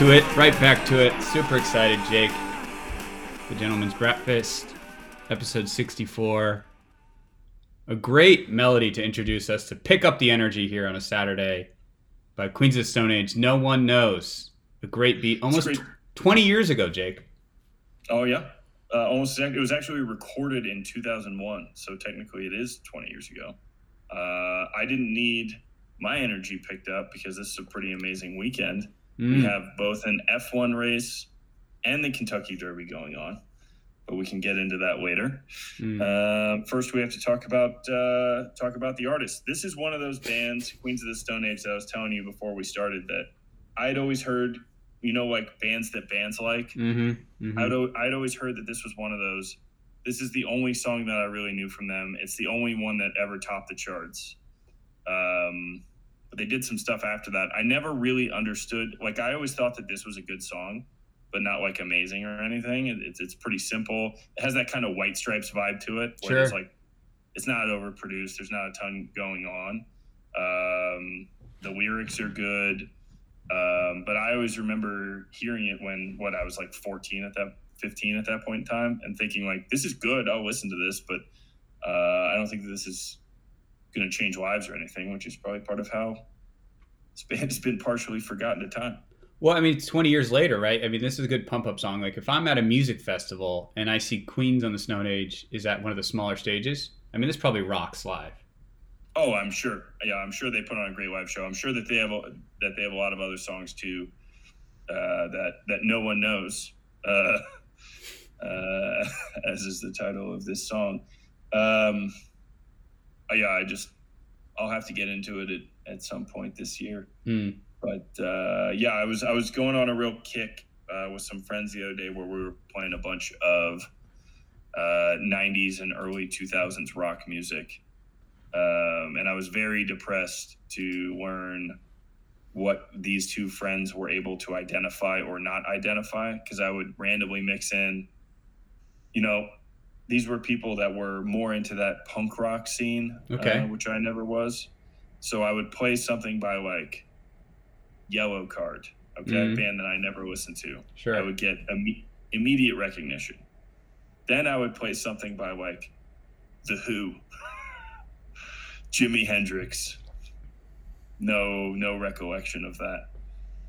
To it. Right back to it. Super excited, Jake. The Gentleman's Breakfast, episode 64. A great melody to introduce us to pick up the energy here on a Saturday by Queens of Stone Age. No one knows. A great beat. Almost great. tw- 20 years ago, Jake. Oh yeah, uh, almost. It was actually recorded in 2001, so technically it is 20 years ago. Uh, I didn't need my energy picked up because this is a pretty amazing weekend. We Mm. have both an F1 race and the Kentucky Derby going on, but we can get into that later. Mm. Uh, first, we have to talk about uh, talk about the artist. This is one of those bands, Queens of the Stone Age, that I was telling you before we started that I'd always heard. You know, like bands that bands like. hmm hmm I'd, al- I'd always heard that this was one of those. This is the only song that I really knew from them. It's the only one that ever topped the charts. Um, but they did some stuff after that. I never really understood. Like I always thought that this was a good song, but not like amazing or anything. It, it's it's pretty simple. It has that kind of White Stripes vibe to it. Where it's like it's not overproduced. There's not a ton going on. Um, the lyrics are good. Um, but I always remember hearing it when what I was like 14 at that 15 at that point in time and thinking like this is good. I'll listen to this, but uh, I don't think this is going to change lives or anything, which is probably part of how this band has been partially forgotten at time. Well, I mean, it's 20 years later, right? I mean, this is a good pump up song. Like, if I'm at a music festival and I see Queens on the Stone Age is at one of the smaller stages, I mean, this probably rocks live. Oh, I'm sure. Yeah, I'm sure they put on a great live show. I'm sure that they have a, that they have a lot of other songs too uh, that that no one knows, uh, uh, as is the title of this song. Um, uh, yeah, I just I'll have to get into it at, at some point this year. Hmm. But uh, yeah, I was I was going on a real kick uh, with some friends the other day where we were playing a bunch of uh, '90s and early 2000s rock music, um, and I was very depressed to learn what these two friends were able to identify or not identify because I would randomly mix in, you know. These were people that were more into that punk rock scene, Okay. uh, which I never was. So I would play something by like Yellowcard, okay, Mhm. a band that I never listened to. Sure. I would get imme- immediate recognition. Then I would play something by like The Who, Jimi Hendrix. No, no recollection of that.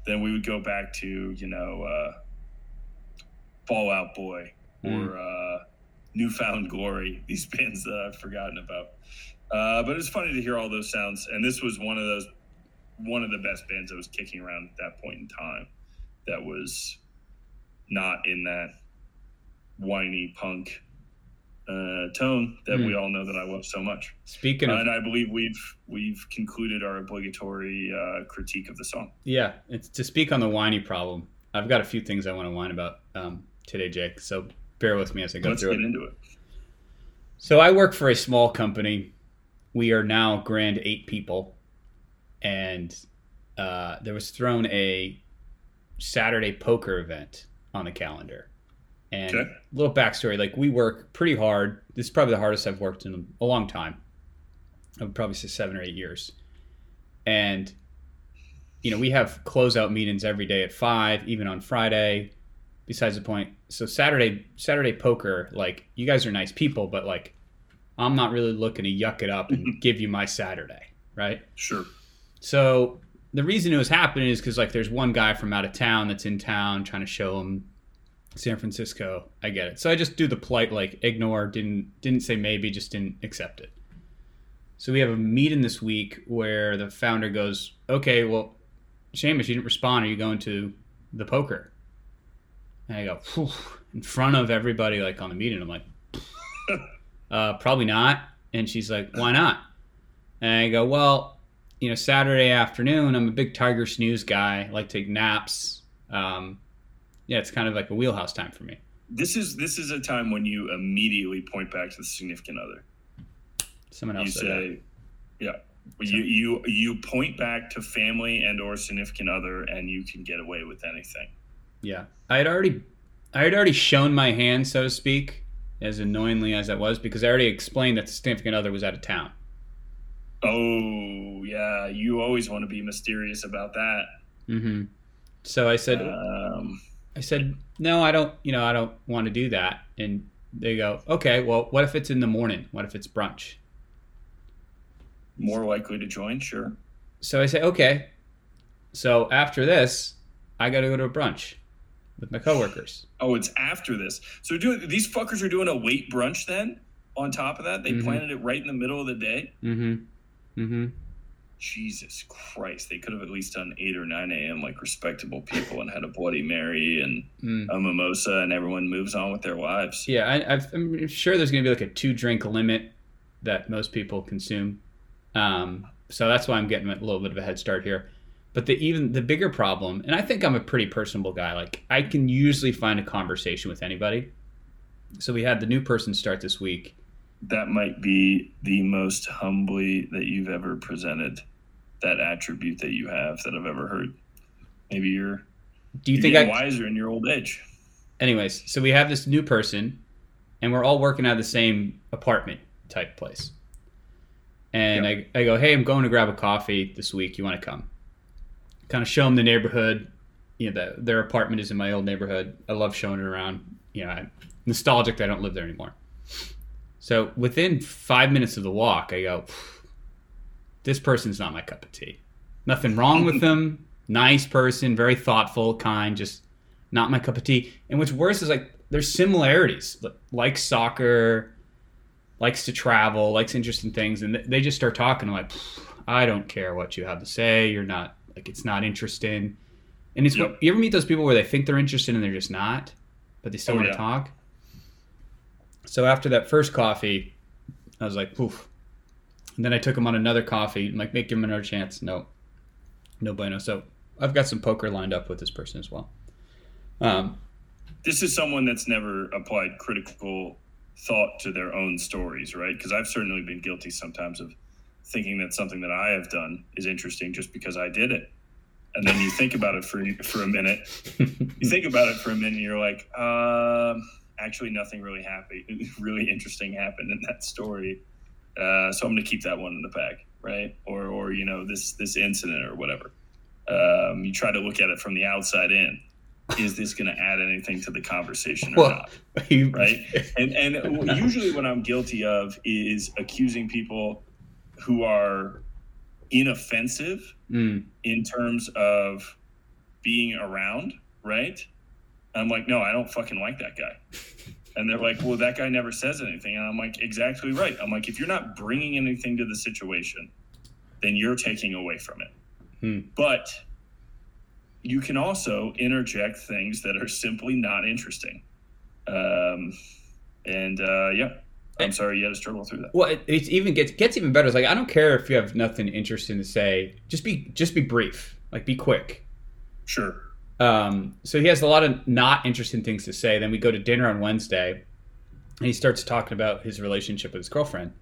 Then we would go back to you know uh, Fall Out Boy or uh, New Found Glory. These bands that I've forgotten about. Uh, but it's funny to hear all those sounds, and this was one of those one of the best bands that was kicking around at that point in time that was not in that whiny punk uh, tone that Hmm. we all know that I love so much. Speaking Uh, of, and I believe we've we've concluded our obligatory uh, critique of the song. yeah, it's to speak on the whiny problem. I've got a few things I want to whine about um, today, Jake. So bear with me as I go Let's through get it. into it. So I work for a small company. We are now grand eight people, and uh, there was thrown a Saturday poker event on the calendar. And Okay. little backstory: like we work pretty hard. This is probably the hardest I've worked in a long time. I would probably say seven or eight years. And you know, we have closeout meetings every day at five, even on Friday. Besides the point, so Saturday, Saturday poker, like you guys are nice people, but like I'm not really looking to yuck it up and give you my Saturday, right? Sure. So the reason it was happening is because like there's one guy from out of town that's in town trying to show him San Francisco. I get it. So I just do the polite like ignore, didn't didn't say maybe, just didn't accept it. So we have a meeting this week where the founder goes, "Okay, well, Seamus, you didn't respond. Are you going to the poker?" And I go, in front of everybody, like on the meeting. I'm like, uh, probably not. And she's like, why not? And I go, well, you know, Saturday afternoon, I'm a big Tiger Snooze guy. I like to take naps. Um, yeah, it's kind of like a wheelhouse time for me. This is this is a time when you immediately point back to the significant other. Someone You else said that. say, yeah. You, you you point back to family and or significant other and you can get away with anything. Yeah, I had already, I had already shown my hand, so to speak, as annoyingly as that was, because I already explained that the significant other was out of town. Oh yeah, you always want to be mysterious about that. Mm-hmm. So I said, Um, I said, no, I don't. You know, I don't want to do that. And they go, okay, well, what if it's in the morning? What if it's brunch? more likely to join, sure. So I say, okay. So after this, I got to go to a brunch with my coworkers. Oh, it's after this. So doing these fuckers are doing a late brunch then. On top of that, they Mhm. planted it right in the middle of the day. Mm-hmm. Mm-hmm. Jesus Christ! They could have at least done eight or nine a.m. like respectable people and had a Bloody Mary and Mm. a mimosa, and everyone moves on with their lives. Yeah, I, I've, I'm sure there's going to be like a two drink limit that most people consume. Um, so that's why I'm getting a little bit of a head start here. But the even the bigger problem, and I think I'm a pretty personable guy. Like I can usually find a conversation with anybody. So we had the new person start this week. That might be the most humbly that you've ever presented that attribute that you have that I've ever heard. Maybe you're, Do you you're think I? wiser in your old age. Anyways, so we have this new person, and we're all working out of the same apartment type place. And I, I go, hey, I'm going to grab a coffee this week. You want to come? Kind of show them the neighborhood. You know, the, their apartment is in my old neighborhood. I love showing it around. You know, I'm nostalgic that I don't live there anymore. So within five minutes of the walk, I go, this person's not my cup of tea. Nothing wrong with them. Nice person, very thoughtful, kind, just not my cup of tea. And what's worse is like there's similarities, Li- like soccer, likes to travel, likes interesting things, and they just start talking. I'm like, I don't care what you have to say. You're not like it's not interesting. And it's Yep. you ever meet those people where they think they're interested and they're just not, but they still Oh, want yeah. to talk. So after that first coffee, I was like, poof. And then I took him on another coffee. I'm like, make him another chance. No, no bueno. So I've got some poker lined up with this person as well. Um, this is someone that's never applied critical thought to their own stories, right? Because I've certainly been guilty sometimes of thinking that something that I have done is interesting just because I did it. And then you think about it for for a minute. You think about it for a minute, and you're like, um, actually, nothing really happened. Really interesting happened in that story. Uh, so I'm going to keep that one in the bag, right? Or, or you know, this this incident or whatever. Um, you try to look at it from the outside in. Is this going to add anything to the conversation or Well, not? you- right? And and usually what I'm guilty of is accusing people who are inoffensive Mm, in terms of being around, right? I'm like, no, I don't fucking like that guy. And they're like, well, that guy never says anything. And I'm like, exactly right. I'm like, if you're not bringing anything to the situation, then you're taking away from it. Hmm. But you can also interject things that are simply not interesting. Um, and uh, yeah, I'm sorry you had to struggle through that. Well, it, it's even gets gets even better. It's like I don't care if you have nothing interesting to say. Just be just be brief. Like be quick. Sure. Um, so he has a lot of not interesting things to say. Then we go to dinner on Wednesday, and he starts talking about his relationship with his girlfriend.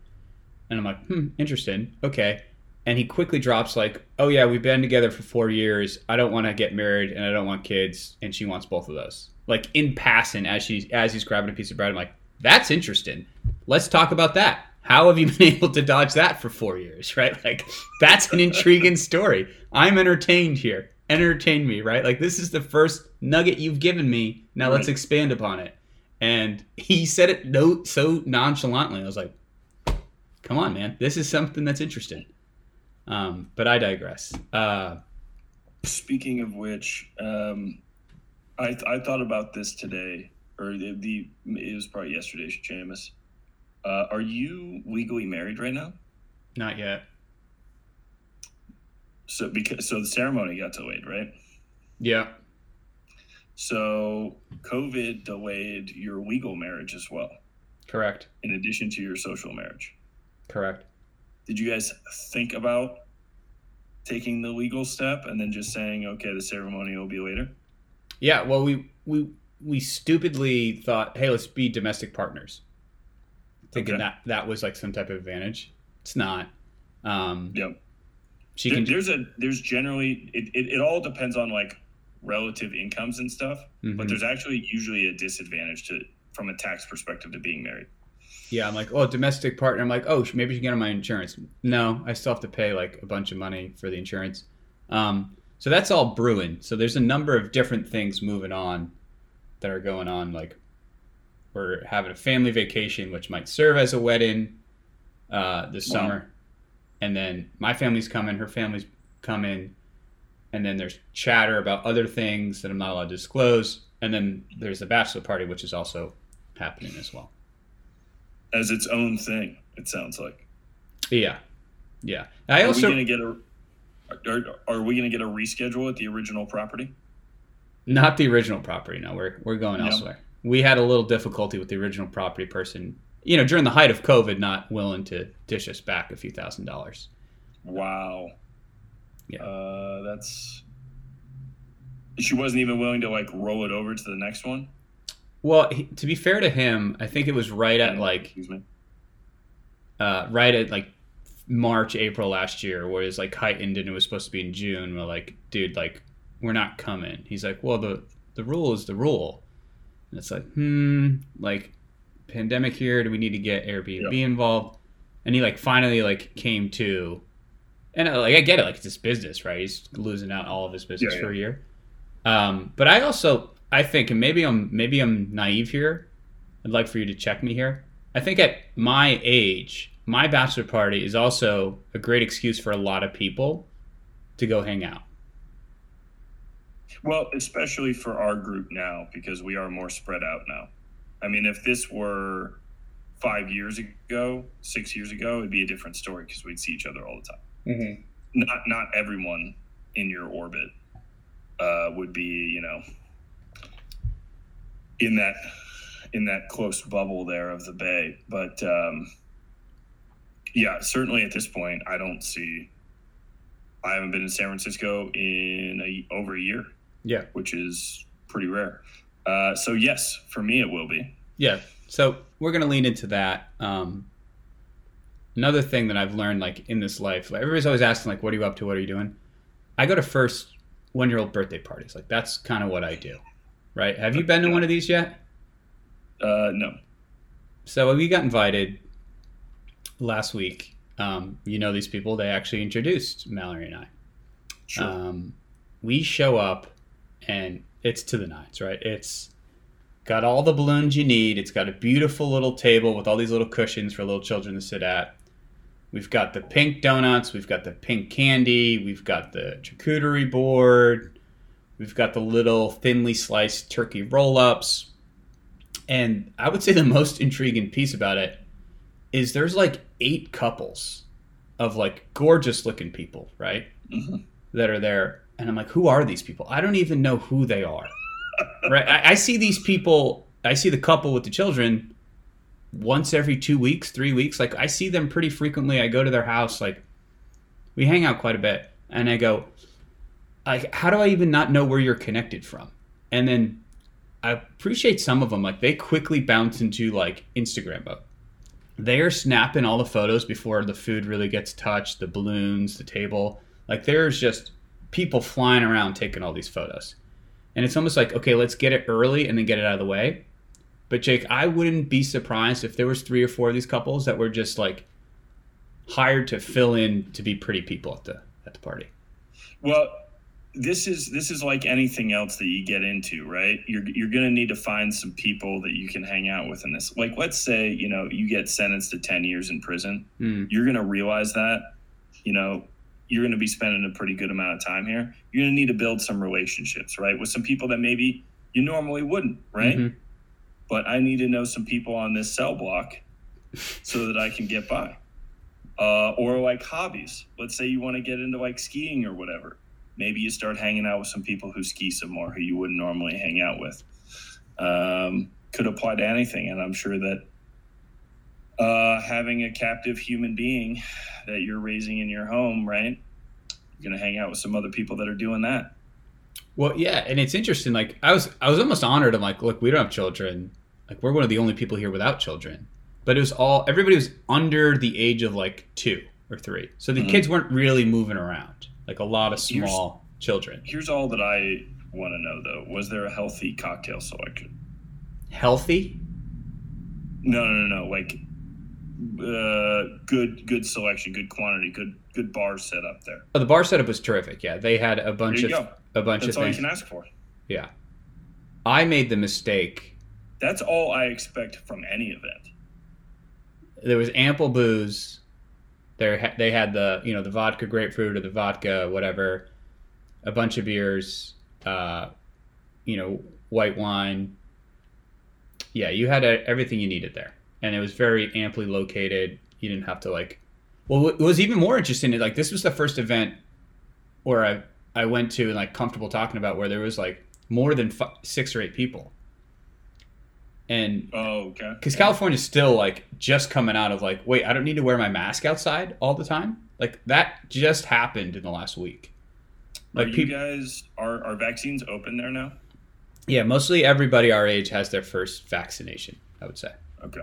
And I'm like, hmm, interesting. Okay. And he quickly drops like, oh yeah, we've been together for four years. I don't want to get married, and I don't want kids, and she wants both of those. Like in passing, as she's as he's grabbing a piece of bread, I'm like, that's interesting. Let's talk about that. How have you been able to dodge that for four years, right? Like, that's an intriguing story. I'm entertained here. Entertain me, right? Like, this is the first nugget you've given me. Now let's expand upon it. And he said it no so nonchalantly. I was like, come on, man. This is something that's interesting. Um, but I digress. Uh, Speaking of which, um, I, I thought about this today, or the, the it was probably yesterday, Seamus. Uh, are you legally married right now? not yet. So because so the ceremony got delayed, right? Yeah. So COVID delayed your legal marriage as well, Correct. in addition to your social marriage. Correct. Did you guys think about taking the legal step and then just saying, okay, the ceremony will be later? Yeah, well, we we we stupidly thought, hey, let's be domestic partners, thinking Okay. that that was like some type of advantage. It's not. Um, Yep. she There- can. there's a there's generally it, it, it all depends on like relative incomes and stuff Mhm. but there's actually usually a disadvantage to from a tax perspective to being married yeah, I'm like, oh, domestic partner. I'm like, oh, maybe she can get on my insurance. No, I still have to pay like a bunch of money for the insurance. Um, So that's all brewing. So there's a number of different things moving on that are going on. Like we're having a family vacation, which might serve as a wedding uh, this Wow. summer, and then my family's coming, her family's coming, and then there's chatter about other things that I'm not allowed to disclose, and then there's the bachelor party, which is also happening as well. As its own thing, it sounds like. Yeah, yeah. I also Are also we gonna get a? Are, are we gonna get a reschedule at the original property? Not the original property. No, we're we're going No. elsewhere. We had a little difficulty with the original property person. You know, during the height of COVID, not willing to dish us back a few thousand dollars. Wow. Yeah. Uh, that's. She wasn't even willing to like roll it over to the next one. Well, he, to be fair to him, I think it was right at like Excuse me. uh, right at like March, April last year, where it's like heightened and it was supposed to be in June. We're like, dude, like we're not coming. He's like, well, the the rule is the rule. And it's like, hmm, like pandemic here. Do we need to get Airbnb involved? And he like finally like came to, and uh, like I get it, like it's his business, right? He's losing out all of his business Yeah, for a year. Um, but I also I think, and maybe I'm maybe I'm naive here. I'd like for you to check me here. I think at my age, my bachelor party is also a great excuse for a lot of people to go hang out. Well, especially for our group now because we are more spread out now. I mean, if this were five years ago, six years ago, it'd be a different story because we'd see each other all the time. Mm-hmm. Not not everyone in your orbit uh, would be, you know, in that in that close bubble there of the bay. But um, yeah, certainly at this point, I don't see. I haven't been in San Francisco in a, over a year Yeah, which is pretty rare. Uh, so yes, for me it will be. yeah. So we're gonna lean into that. Um, another thing that I've learned, like in this life, like, everybody's always asking, like, "What are you up to? What are you doing?" I go to first one-year-old birthday parties. Like that's kind of what I do, right? Have you been to one of these yet? Uh, no, So we got invited last week. Um, you know these people. They actually introduced Mallory and I. sure. Um, we show up, and it's to the nines, right? It's got all the balloons you need. It's got a beautiful little table with all these little cushions for little children to sit at. We've got the pink donuts. We've got the pink candy. We've got the charcuterie board. We've got the little thinly sliced turkey roll ups. And I would say the most intriguing piece about it is there's like eight couples of like gorgeous looking people, right? Mhm. That are there. And I'm like, who are these people? I don't even know who they are. right? I, I see these people, I see the couple with the children once every two weeks, three weeks. Like I see them pretty frequently. I go to their house, like we hang out quite a bit. And I go, like, how do I even not know where you're connected from? And then I appreciate some of them. Like they quickly bounce into like Instagram mode. They're snapping all the photos before the food really gets touched, the balloons, the table. Like there's just people flying around taking all these photos. And it's almost like, okay, let's get it early and then get it out of the way. But Jake, I wouldn't be surprised if there was three or four of these couples that were just like hired to fill in to be pretty people at the at the party. Well, this is this is like anything else that you get into, right? You're you're gonna need to find some people that you can hang out with in this. Like, let's say you know you get sentenced to ten years in prison. Mm. You're gonna realize that, you know, you're gonna be spending a pretty good amount of time here. You're gonna need to build some relationships, right, with some people that maybe you normally wouldn't, right? Mhm. but I need to know some people on this cell block so that I can get by. Uh, or like hobbies. Let's say you want to get into like skiing or whatever. Maybe you start hanging out with some people who ski some more who you wouldn't normally hang out with. Um, could apply to anything, and I'm sure that uh, having a captive human being that you're raising in your home, right? You're gonna hang out with some other people that are doing that. Well, yeah, and it's interesting. Like I was, I was almost honored. I'm like, look, we don't have children. Like we're one of the only people here without children. But it was all everybody was under the age of like two or three, so the Mhm. kids weren't really moving around. Like a lot of Here's- small children. Here's all that I want to know though: Was there a healthy cocktail selection? Healthy? No, no, no, no. Like uh, good good selection, good quantity, good good bar set up there. Oh, the bar setup was terrific. Yeah, they had a bunch of go. a bunch That's of all you can ask for. Yeah, I made the mistake. That's all I expect from any event. There was ample booze. There, they had the you know the vodka grapefruit or the vodka whatever, a bunch of beers, uh, you know white wine. Yeah, you had uh everything you needed there, and it was very amply located. You didn't have to like. Well, it was even more interesting. Like this was the first event where I I went to and like comfortable talking about where there was like more than six or eight people, and Oh, okay. because California's still like just coming out of like, wait, I don't need to wear my mask outside all the time. Like that just happened in the last week. Are Like you peop- guys are are vaccines open there now? yeah, mostly everybody our age has their first vaccination. I would say. Okay.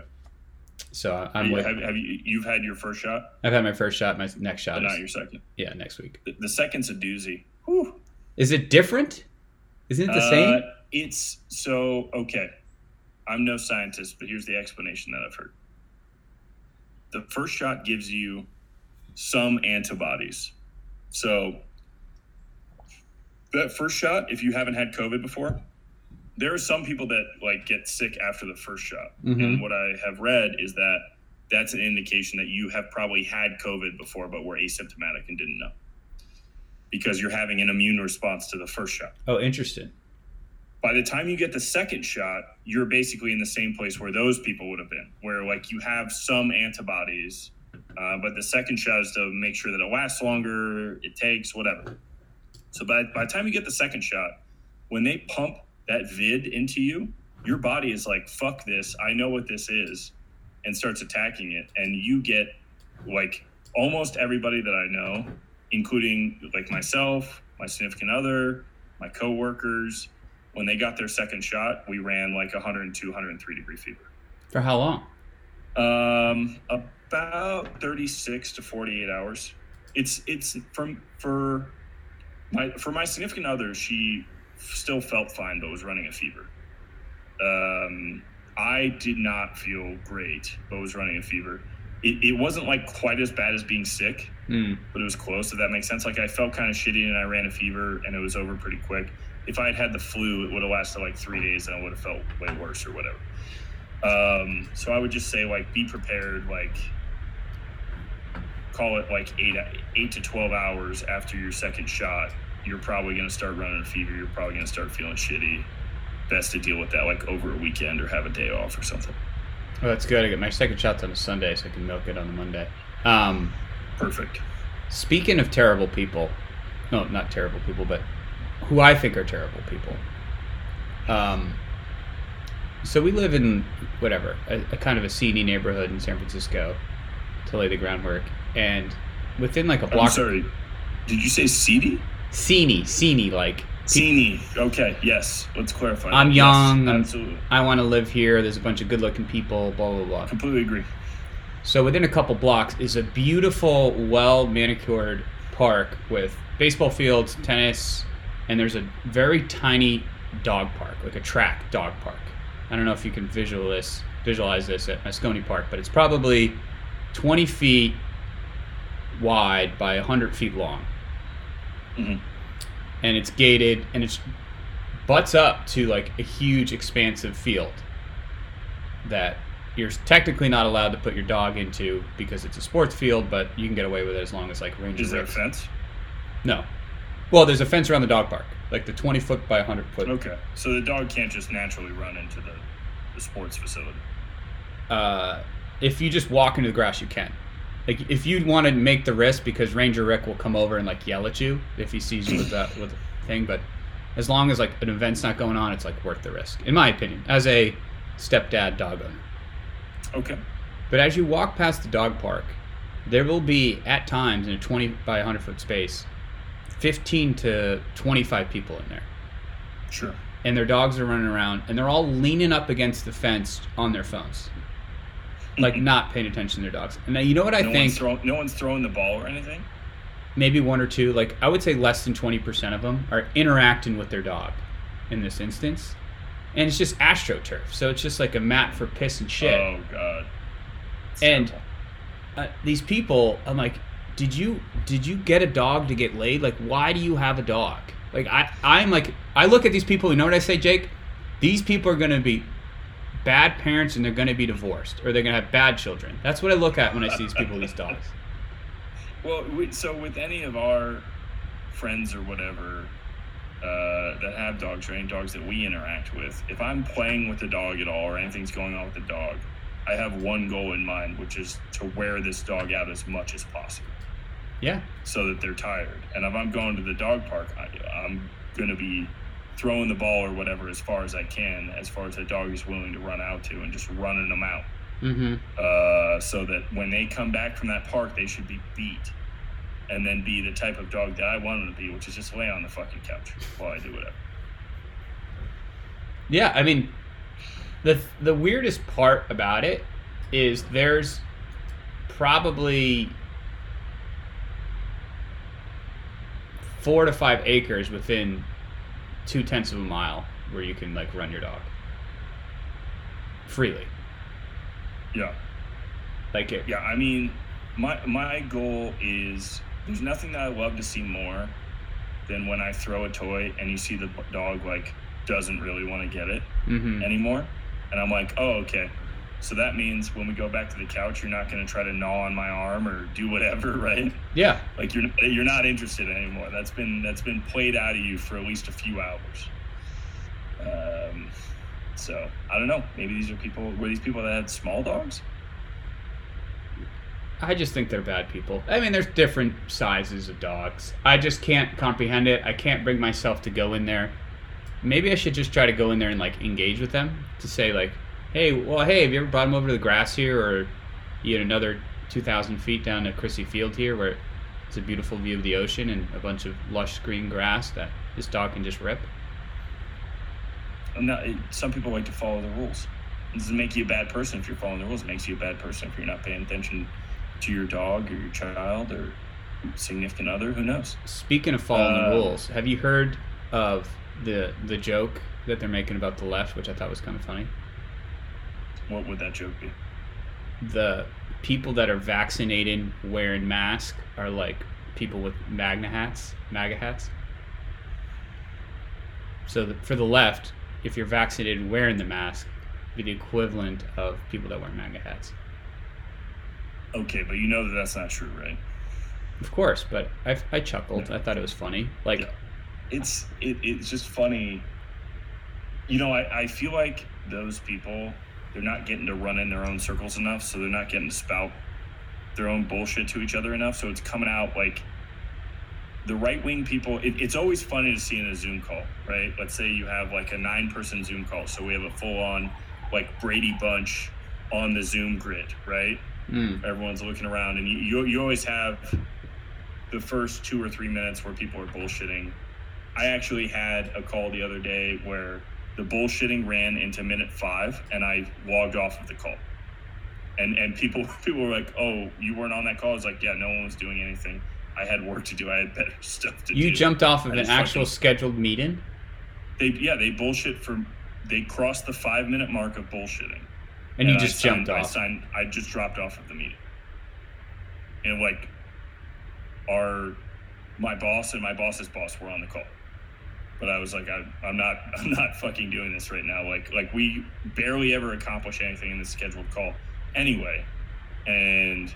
So I'm Have, with. have you you've had your first shot, I've had my first shot. My next shot but not your second? yeah next week. The, the second's a doozy. Whew. Is it different? Isn't it the Uh, same? It's so okay. I'm no scientist, but here's the explanation that I've heard. The first shot gives you some antibodies. So that first shot, if you haven't had COVID before, there are some people that like get sick after the first shot. Mhm. And what I have read is that that's an indication that you have probably had COVID before, but were asymptomatic and didn't know. Because you're having an immune response to the first shot Oh, interesting. by the time you get the second shot, you're basically in the same place where those people would have been, where like you have some antibodies, uh, but the second shot is to make sure that it lasts longer, it takes, whatever. So by, by the time you get the second shot, when they pump that vid into you, your body is like, fuck this, I know what this is, and starts attacking it. And you get like almost everybody that I know, including like myself, my significant other, my coworkers, when they got their second shot, we ran like 102, 103 degree fever. For how long? Um, about 36 to 48 hours. It's it's from for my for my significant other, she still felt fine but was running a fever. Um, I did not feel great but was running a fever. It, it wasn't like quite as bad as being sick, Hmm. but it was close. If that makes sense. Like I felt kind of shitty and I ran a fever and it was over pretty quick. If I had had the flu, it would have lasted like three days and I would have felt way worse or whatever. Um, so I would just say like be prepared. Like call it like eight eight to twelve hours after your second shot. You're probably going to start running a fever. You're probably going to start feeling shitty. Best to deal with that like over a weekend or have a day off or something. Oh, that's good. I get my second shot's on a Sunday, so I can milk it on the Monday. Um, Perfect. Speaking of terrible people, no, not terrible people, but who I think are terrible people. Um, so we live in whatever a, a kind of a seedy neighborhood in San Francisco to lay the groundwork, and within like a I'm block, sorry. Did you say seedy? Seedy, seedy, like Seedy. Okay. Yes. Let's clarify. I'm young, Yes, I'm- absolutely. I want to live here. There's a bunch of good-looking people, blah blah blah. Completely agree. So within a couple blocks is a beautiful, well manicured park with baseball fields, tennis, and there's a very tiny dog park, like a track dog park. I don't know if you can visual this, visualize this at Moscone Park, but it's probably 20 feet wide by 100 feet long. Mhm. And it's gated and it's butts up to like a huge expansive field that you're technically not allowed to put your dog into because it's a sports field, but you can get away with it as long as like ranger Is there a fence? No. Well, there's a fence around the dog park, like the 20 foot by 100 foot. Okay. So the dog can't just naturally run into the, the sports facility. Uh, if you just walk into the grass, you can. Like if you want to make the risk, because Ranger Rick will come over and like yell at you if he sees you with that with a thing. But as long as like an event's not going on, it's like worth the risk, in my opinion, as a stepdad dog owner. Okay. But as you walk past the dog park, there will be at times in a 20 by 100 foot space, 15 to 25 people in there. Sure. And their dogs are running around and they're all leaning up against the fence on their phones. Like not paying attention to their dogs. And now you know what I no think? One's throw, no one's throwing the ball or anything. maybe one or two, like I would say less than 20% of them are interacting with their dog in this instance. And it's just astroturf. So it's just like a mat for piss and shit. Oh God. and uh, these people, I'm like, did you did you get a dog to get laid? Like, why do you have a dog? Like, I I'm like, I look at these people. You know what I say, Jake? These people are gonna be bad parents and they're gonna be divorced or they're gonna have bad children. That's what I look at when I see these people these dogs. Well, we, so with any of our friends or whatever uh, that have or any dogs that we interact with, if I'm playing with the dog at all or anything's going on with the dog, I have one goal in mind, which is to wear this dog out as much as possible. Yeah. So that they're tired. And if I'm going to the dog park, I, I'm going to be throwing the ball or whatever as far as I can, as far as the dog is willing to run out to, and just running them out. Mm-hmm. Uh, so that when they come back from that park, they should be beat and then be the type of dog that I want them to be, which is just lay on the fucking couch while I do whatever. Yeah, I mean, the the weirdest part about it is there's probably four to five acres within two tenths of a mile where you can like run your dog freely. Yeah. Like it. Yeah, I mean, my my goal is there's nothing that I love to see more than when I throw a toy and you see the dog like doesn't really want to get it Mm-hmm. anymore, and I'm like, oh okay. So that means when we go back to the couch, you're not going to try to gnaw on my arm or do whatever, right? Yeah. Like you're you're not interested anymore. That's been that's been played out of you for at least a few hours. Um, so I don't know. Maybe these are people. Were these people that had small dogs? I just think they're bad people. I mean, there's different sizes of dogs. I just can't comprehend it. I can't bring myself to go in there. Maybe I should just try to go in there and like engage with them to say like, "Hey, well, hey, have you ever brought them over to the grass here, or you had another 2,000 feet down to Crissy Field here, where it's a beautiful view of the ocean and a bunch of lush green grass that this dog can just rip." Not, it, some people like to follow the rules. It doesn't make you a bad person if you're following the rules. It makes you a bad person if you're not paying attention to your dog or your child or significant other. Who knows? Speaking of following Uh, the rules, have you heard of the the joke that they're making about the left, which I thought was kind of funny? What would that joke be? the people that are vaccinated wearing masks are like people with magna hats, MAGA hats. So the, for the left, if you're vaccinated wearing the mask, be the equivalent of people that wear MAGA hats. Okay, but you know that that's not true, right? Of course, but I, I chuckled. I thought it was funny. Like, Yeah. it's it, it's just funny you know I, I feel like those people they're not getting to run in their own circles enough so they're not getting to spout their own bullshit to each other enough so it's coming out like the right wing people it, it's always funny to see in a zoom call right? Let's say you have like a nine person zoom call so we have a full on like brady bunch on the zoom grid right? Mm, everyone's looking around and you, you, you always have the first two or three minutes where people are bullshitting. I actually had a call the other day where the bullshitting ran into minute five and i logged off of the call. And and people people were like oh you weren't on that call? I was like yeah no one was doing anything. I had work to do. I had better stuff to do. you jumped off of I an actual fucking- scheduled meeting, they yeah they bullshit for they crossed the five minute mark of bullshitting. And you I just signed- jumped I off. signed. I just dropped off of the meeting. And like, our my boss and my boss's boss were on the call, but I was like, I, I'm not. I'm not fucking doing this right now. Like, like we barely ever accomplish anything in this scheduled call, anyway. And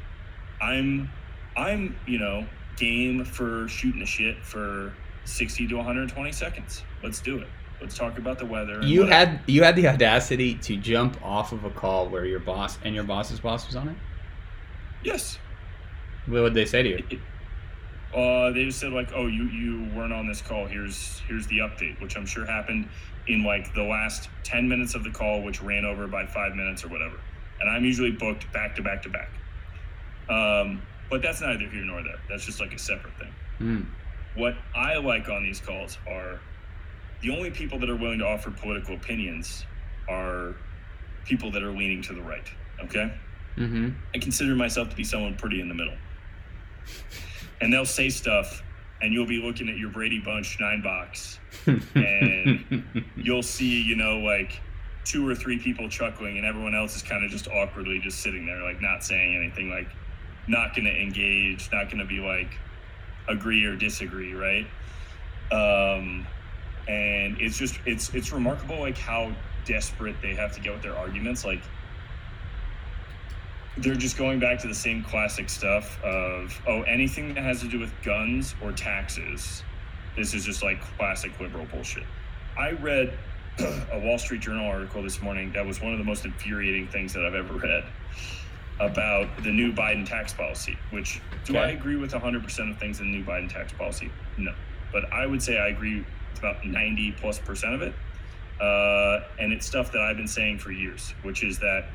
I'm, I'm, you know, game for shooting the shit for 60 to 120 seconds. Let's do it. Let's talk about the weather. You whatever. had you had the audacity to jump off of a call where your boss and your boss's boss was on it. yes. What would they say to you? Uh, they just said like, "Oh, you you weren't on this call. Here's here's the update," which I'm sure happened in like the last ten minutes of the call, which ran over by five minutes or whatever. And I'm usually booked back to back to back. Um, but that's neither here nor there. That's just like a separate thing. Mm. What I like on these calls are the only people that are willing to offer political opinions are people that are leaning to the right. Okay. Mm-hmm. I consider myself to be someone pretty in the middle. And they'll say stuff, and you'll be looking at your Brady Bunch nine box, and you'll see, you know, like two or three people chuckling, and everyone else is kind of just awkwardly just sitting there, like not saying anything, like not going to engage, not going to be like agree or disagree, right? Um, and it's just it's it's remarkable like how desperate they have to get with their arguments, like they're just going back to the same classic stuff of oh anything that has to do with guns or taxes this is just like classic liberal bullshit. I read a wall street journal article this morning that was one of the most infuriating things that i've ever read about the new biden tax policy which do i agree with 100% of things in the new biden tax policy? No. But i would say i agree with about 90 plus percent of it uh, and it's stuff that i've been saying for years which is that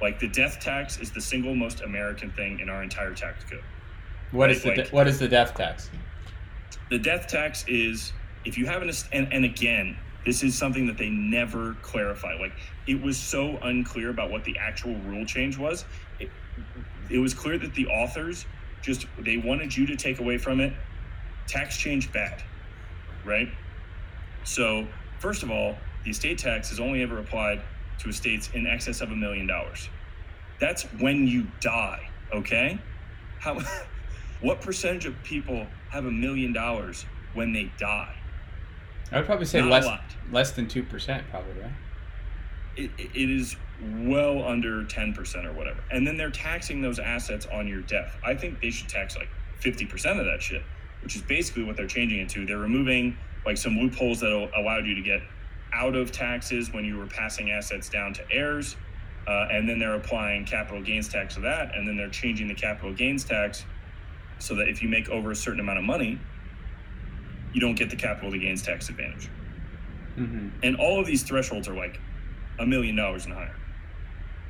like the death tax is the single most American thing in our entire tax code. What Right, is the like- de- what is the death tax? The death tax is if you have an and, and again, this is something that they never clarify. Like it was so unclear about what the actual rule change was. It, it was clear that the authors just they wanted you to take away from it tax change bad, right? So first of all, the estate tax is only ever applied to estates in excess of a million dollars. That's when you die, okay? How what percentage of people have a million dollars when they die? I would probably say Not less less than two percent, probably right. It, it it is well under 10% or whatever. And then they're taxing those assets on your death. I think they should tax like 50% of that shit, which is basically what they're changing it to. They're removing like some loopholes that allowed you to get out of taxes when you were passing assets down to heirs. Uh, and then they're applying capital gains tax to that. And then they're changing the capital gains tax so that if you make over a certain amount of money, you don't get the capital gains tax advantage. Mm-hmm. And all of these thresholds are like a million dollars and higher.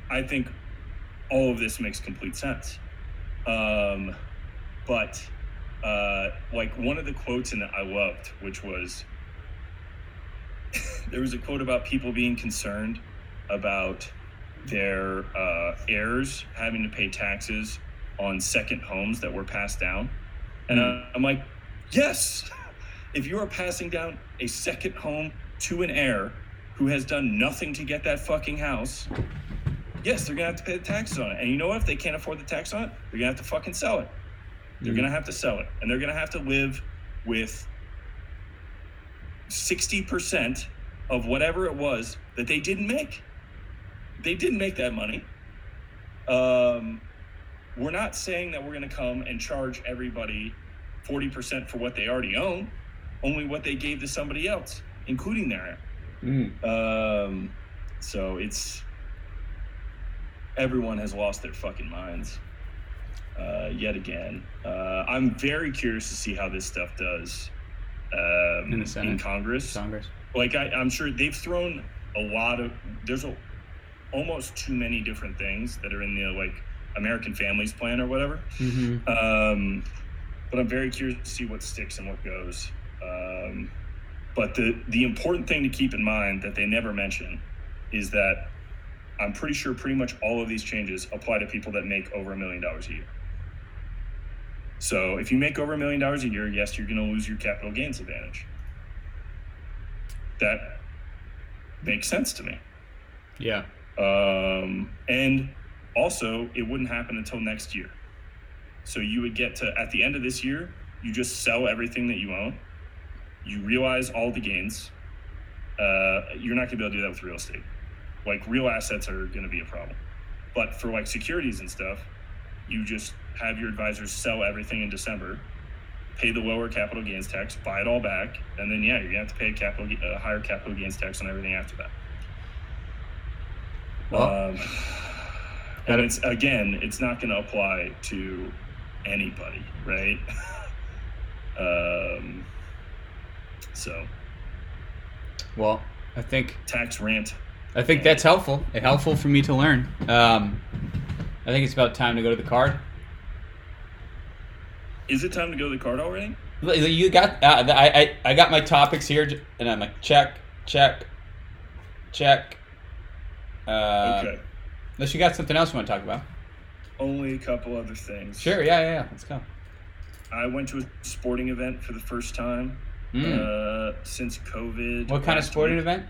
I think all of this makes complete sense. Um, but uh, like one of the quotes in it I loved, which was there was a quote about people being concerned about their uh, heirs having to pay taxes on second homes that were passed down. And uh, I'm like, yes, if you are passing down a second home to an heir who has done nothing to get that fucking house, yes, they're gonna have to pay the taxes on it. And you know what? If they can't afford the tax on it, they're gonna have to fucking sell it. They're Mhm. gonna have to sell it, and they're gonna have to live with sixty percent of whatever it was that they didn't make. They didn't make that money. Um, we're not saying that we're gonna come and charge everybody forty percent for what they already own, only what they gave to somebody else, including their heir. Mm. Um, so it's everyone has lost their fucking minds uh, yet again. Uh, I'm very curious to see how this stuff does um, In the Senate. Congress. Congress. Like I, I'm sure they've thrown a lot of there's a, almost too many different things that are in the like American Families Plan or whatever. Mm-hmm. Um, but I'm very curious to see what sticks and what goes. Um, but the the important thing to keep in mind that they never mention is that I'm pretty sure pretty much all of these changes apply to people that make over a million dollars a year. So if you make over a million dollars a year, yes, you're going to lose your capital gains advantage. That makes sense to me. Yeah. Um, and also, it wouldn't happen until next year. So you would get to, at the end of this year, you just sell everything that you own. You realize all the gains. Uh, you're not going to be able to do that with real estate. Like, real assets are going to be a problem. But for like securities and stuff, you just have your advisors sell everything in December, pay the lower capital gains tax, buy it all back, and then, yeah, you're to have to pay a capital, a higher capital gains tax on everything after that. Well, Um, and it's again, it's not going to apply to anybody, right? um, so well, I think tax rant. I think that's helpful. Helpful for me to learn. Um, I think it's about time to go to the card. Is it time to go to the card already? You got uh, I, I I got my topics here, and I'm like check, check, check. Uh, okay. Unless you got something else you want to talk about. Only a couple other things. Sure. Yeah. Yeah. yeah. Let's go. I went to a sporting event for the first time Mm. uh, since COVID. what kind of sporting week. event?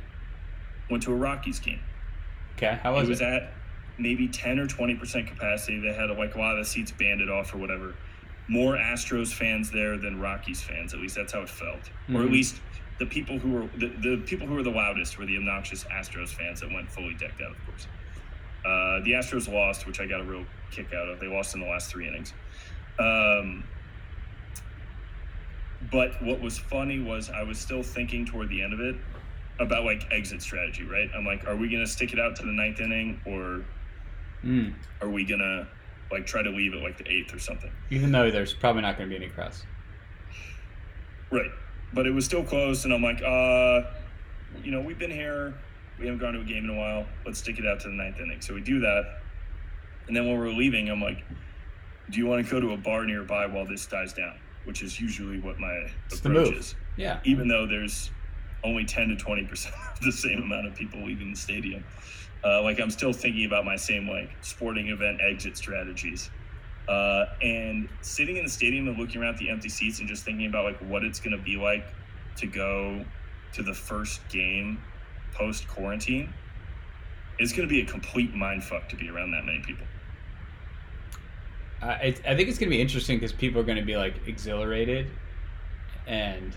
Went to a Rockies game. Okay, how was it? Was it? at maybe ten or twenty percent capacity. They had like a lot of the seats banded off or whatever. More Astros fans there than Rockies fans. At least that's how it felt, mm-hmm. or at mm-hmm. least the people who were the, the people who were the loudest were the obnoxious Astros fans that went fully decked out, of course. Uh, the Astros lost, which I got a real kick out of. They lost in the last three innings. Um, but what was funny was I was still thinking toward the end of it about like exit strategy, right? I'm like, are we gonna stick it out to the ninth inning, or mm. are we gonna like try to leave at like the eighth or something? Even though there's probably not gonna be any cross. Right but it was still close. And I'm like, uh, you know, we've been here. We haven't gone to a game in a while. Let's stick it out to the ninth inning. So we do that. And then when we're leaving, I'm like, do you want to go to a bar nearby while this dies down? Which is usually what my it's approach is. Yeah. Even though there's only 10 to 20% of the same amount of people leaving the stadium. Uh, like I'm still thinking about my same like sporting event exit strategies. Uh, and sitting in the stadium and looking around at the empty seats and just thinking about like what it's going to be like to go to the first game post quarantine it's going to be a complete mind fuck to be around that many people. Uh, I think it's going to be interesting because people are going to be like exhilarated and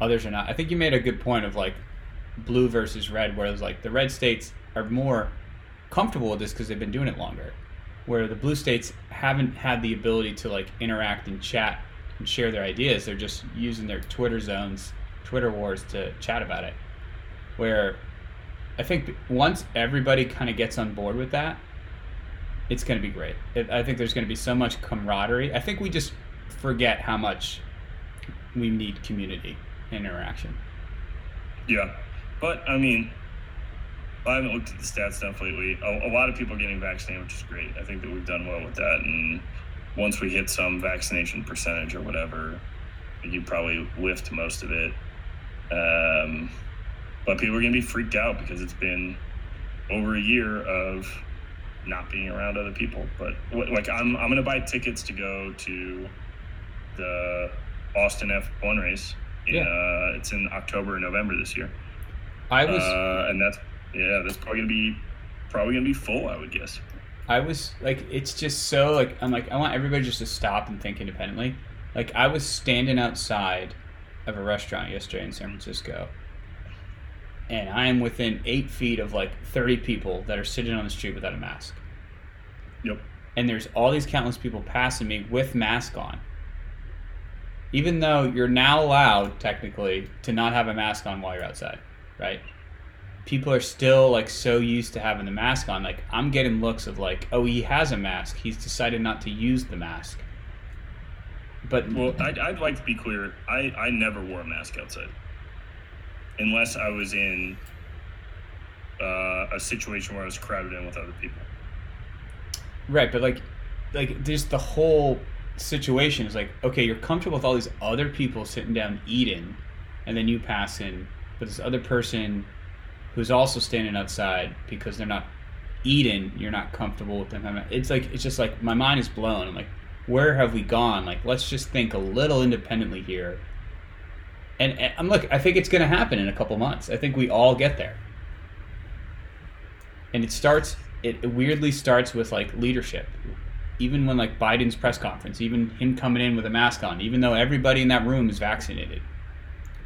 others are not. I think you made a good point of like blue versus red, where it's like the red states are more comfortable with this because they've been doing it longer where the blue states haven't had the ability to like interact and chat and share their ideas. They're just using their Twitter zones, Twitter wars to chat about it. Where I think once everybody kind of gets on board with that, it's going to be great. It, I think there's going to be so much camaraderie. I think we just forget how much we need community interaction. Yeah. But I mean, I haven't looked at the stats stuff lately. A, a, lot of people are getting vaccinated, which is great. I think that we've done well with that. And once we hit some vaccination percentage or whatever, you probably lift most of it. Um, but people are going to be freaked out because it's been over a year of not being around other people. But like, I'm, I'm going to buy tickets to go to the Austin F1 race. In, yeah. Uh, it's in October and November this year. I was, uh, and that's yeah, that's probably gonna be probably gonna be full. I would guess. I was like, it's just so like I'm like I want everybody just to stop and think independently. Like I was standing outside of a restaurant yesterday in San Francisco, and I am within eight feet of like 30 people that are sitting on the street without a mask. Yep. And there's all these countless people passing me with mask on. Even though you're now allowed technically to not have a mask on while you're outside, right? people are still like so used to having the mask on. Like I'm getting looks of like, oh, he has a mask. He's decided not to use the mask. But well, I'd, I'd like to be clear. I I never wore a mask outside, unless I was in uh, a situation where I was crowded in with other people. Right, but like, like there's the whole situation is like, okay, you're comfortable with all these other people sitting down eating, and then you pass in, but this other person who's also standing outside because they're not eating, you're not comfortable with them. It's like it's just like my mind is blown. I'm like, where have we gone? Like, let's just think a little independently here. And, and I'm look, I think it's going to happen in a couple months. I think we all get there. And it starts. It weirdly starts with like leadership. Even when like Biden's press conference, even him coming in with a mask on, even though everybody in that room is vaccinated,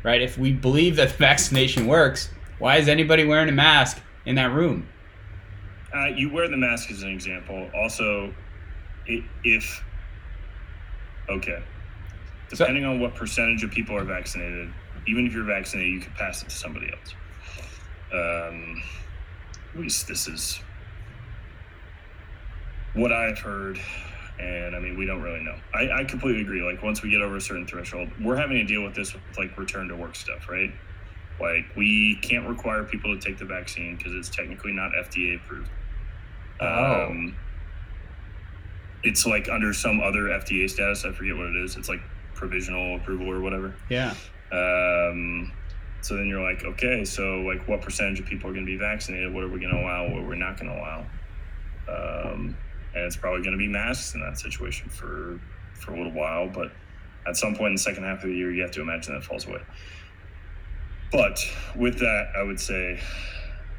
right? If we believe that vaccination works, why is anybody wearing a mask in that room? Uh, you wear the mask as an example. Also, if okay, depending so, on what percentage of people are vaccinated, even if you're vaccinated, you could pass it to somebody else. Um, at least this is what I've heard, and I mean we don't really know. I, I completely agree. Like once we get over a certain threshold, we're having to deal with this with like return to work stuff, right? Like we can't require people to take the vaccine because it's technically not FDA approved. Oh. Um, it's like under some other FDA status. I forget what it is. It's like provisional approval or whatever. Yeah. Um, so then you're like, okay, so like what percentage of people are going to be vaccinated? What are we going to allow? What we're not going to allow? Um, and it's probably going to be masks in that situation for for a little while, but at some point in the second half of the year, you have to imagine that falls away. But with that, I would say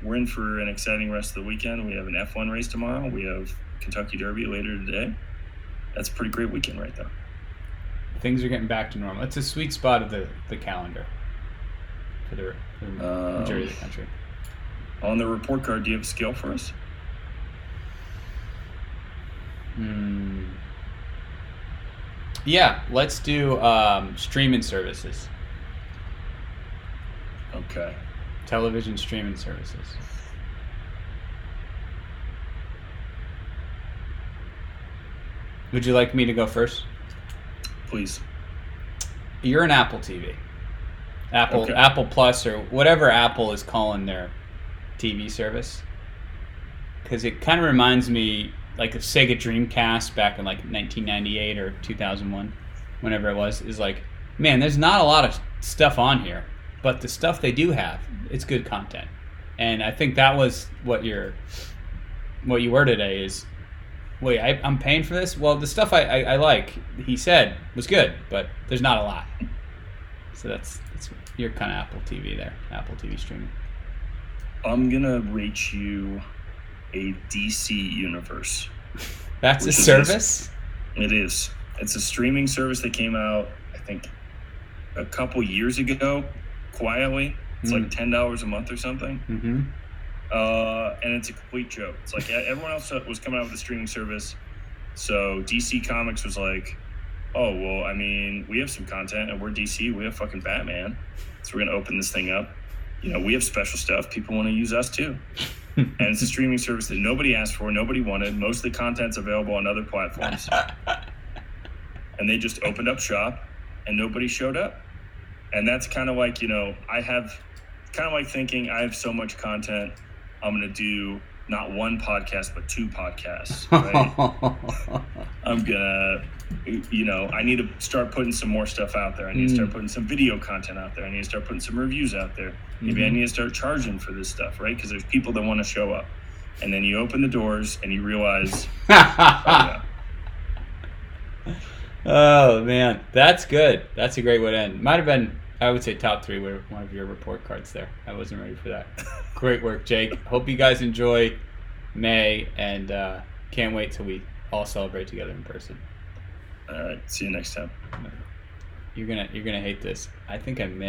we're in for an exciting rest of the weekend. We have an F1 race tomorrow. We have Kentucky Derby later today. That's a pretty great weekend right there. Things are getting back to normal. It's a sweet spot of the, the calendar for the, for the Um, majority of the country. On the report card, do you have a scale for us? Hmm. Yeah, let's do um, streaming services, Okay. television streaming services. Would you like me to go first? Please. You're an Apple TV, Apple Okay. Apple Plus or whatever Apple is calling their TV service, because it kind of reminds me like of Sega Dreamcast back in like 1998 or 2001, whenever it was. Is like, man, there's not a lot of stuff on here, but the stuff they do have, it's good content, and I think that was what you're, what you were today is. Wait, I, I'm paying for this? Well, the stuff I, I, I like, he said, was good, but there's not a lot. So that's that's your kind of Apple TV there, Apple TV streaming. I'm to rate you a DC universe. That's a is service. It is. It's a streaming service that came out, I think, a couple years ago, quietly. It's like ten dollars a month or something, Mm-hmm. uh, and it's a complete joke. It's like everyone else was coming out with a streaming service, so DC Comics was like, "Oh well, I mean, we have some content, and we're DC. We have fucking Batman, so we're gonna open this thing up. You know, we have special stuff. People want to use us too." and it's a streaming service that nobody asked for, nobody wanted. Most of the content's available on other platforms. and they just opened up shop and nobody showed up. And that's kind of like, you know, I have kind of like thinking I have so much content, I'm going to do not one podcast, but two podcasts. Right? I'm going to, you know, I need to start putting some more stuff out there. I need to start Mm. putting some video content out there. I need to start putting some reviews out there. Maybe I Mhm. need to start charging for this stuff, right? Because there's people that want to show up. And then you open the doors and you realize, oh, oh man, that's good. That's a great way to end. Might have been, I would say, top three were one of your report cards there. I wasn't ready for that. great work, Jake. Hope you guys enjoy May, and uh, can't wait till we all celebrate together in person. All right. See you next time. You're gonna you're gonna hate this. I think I may.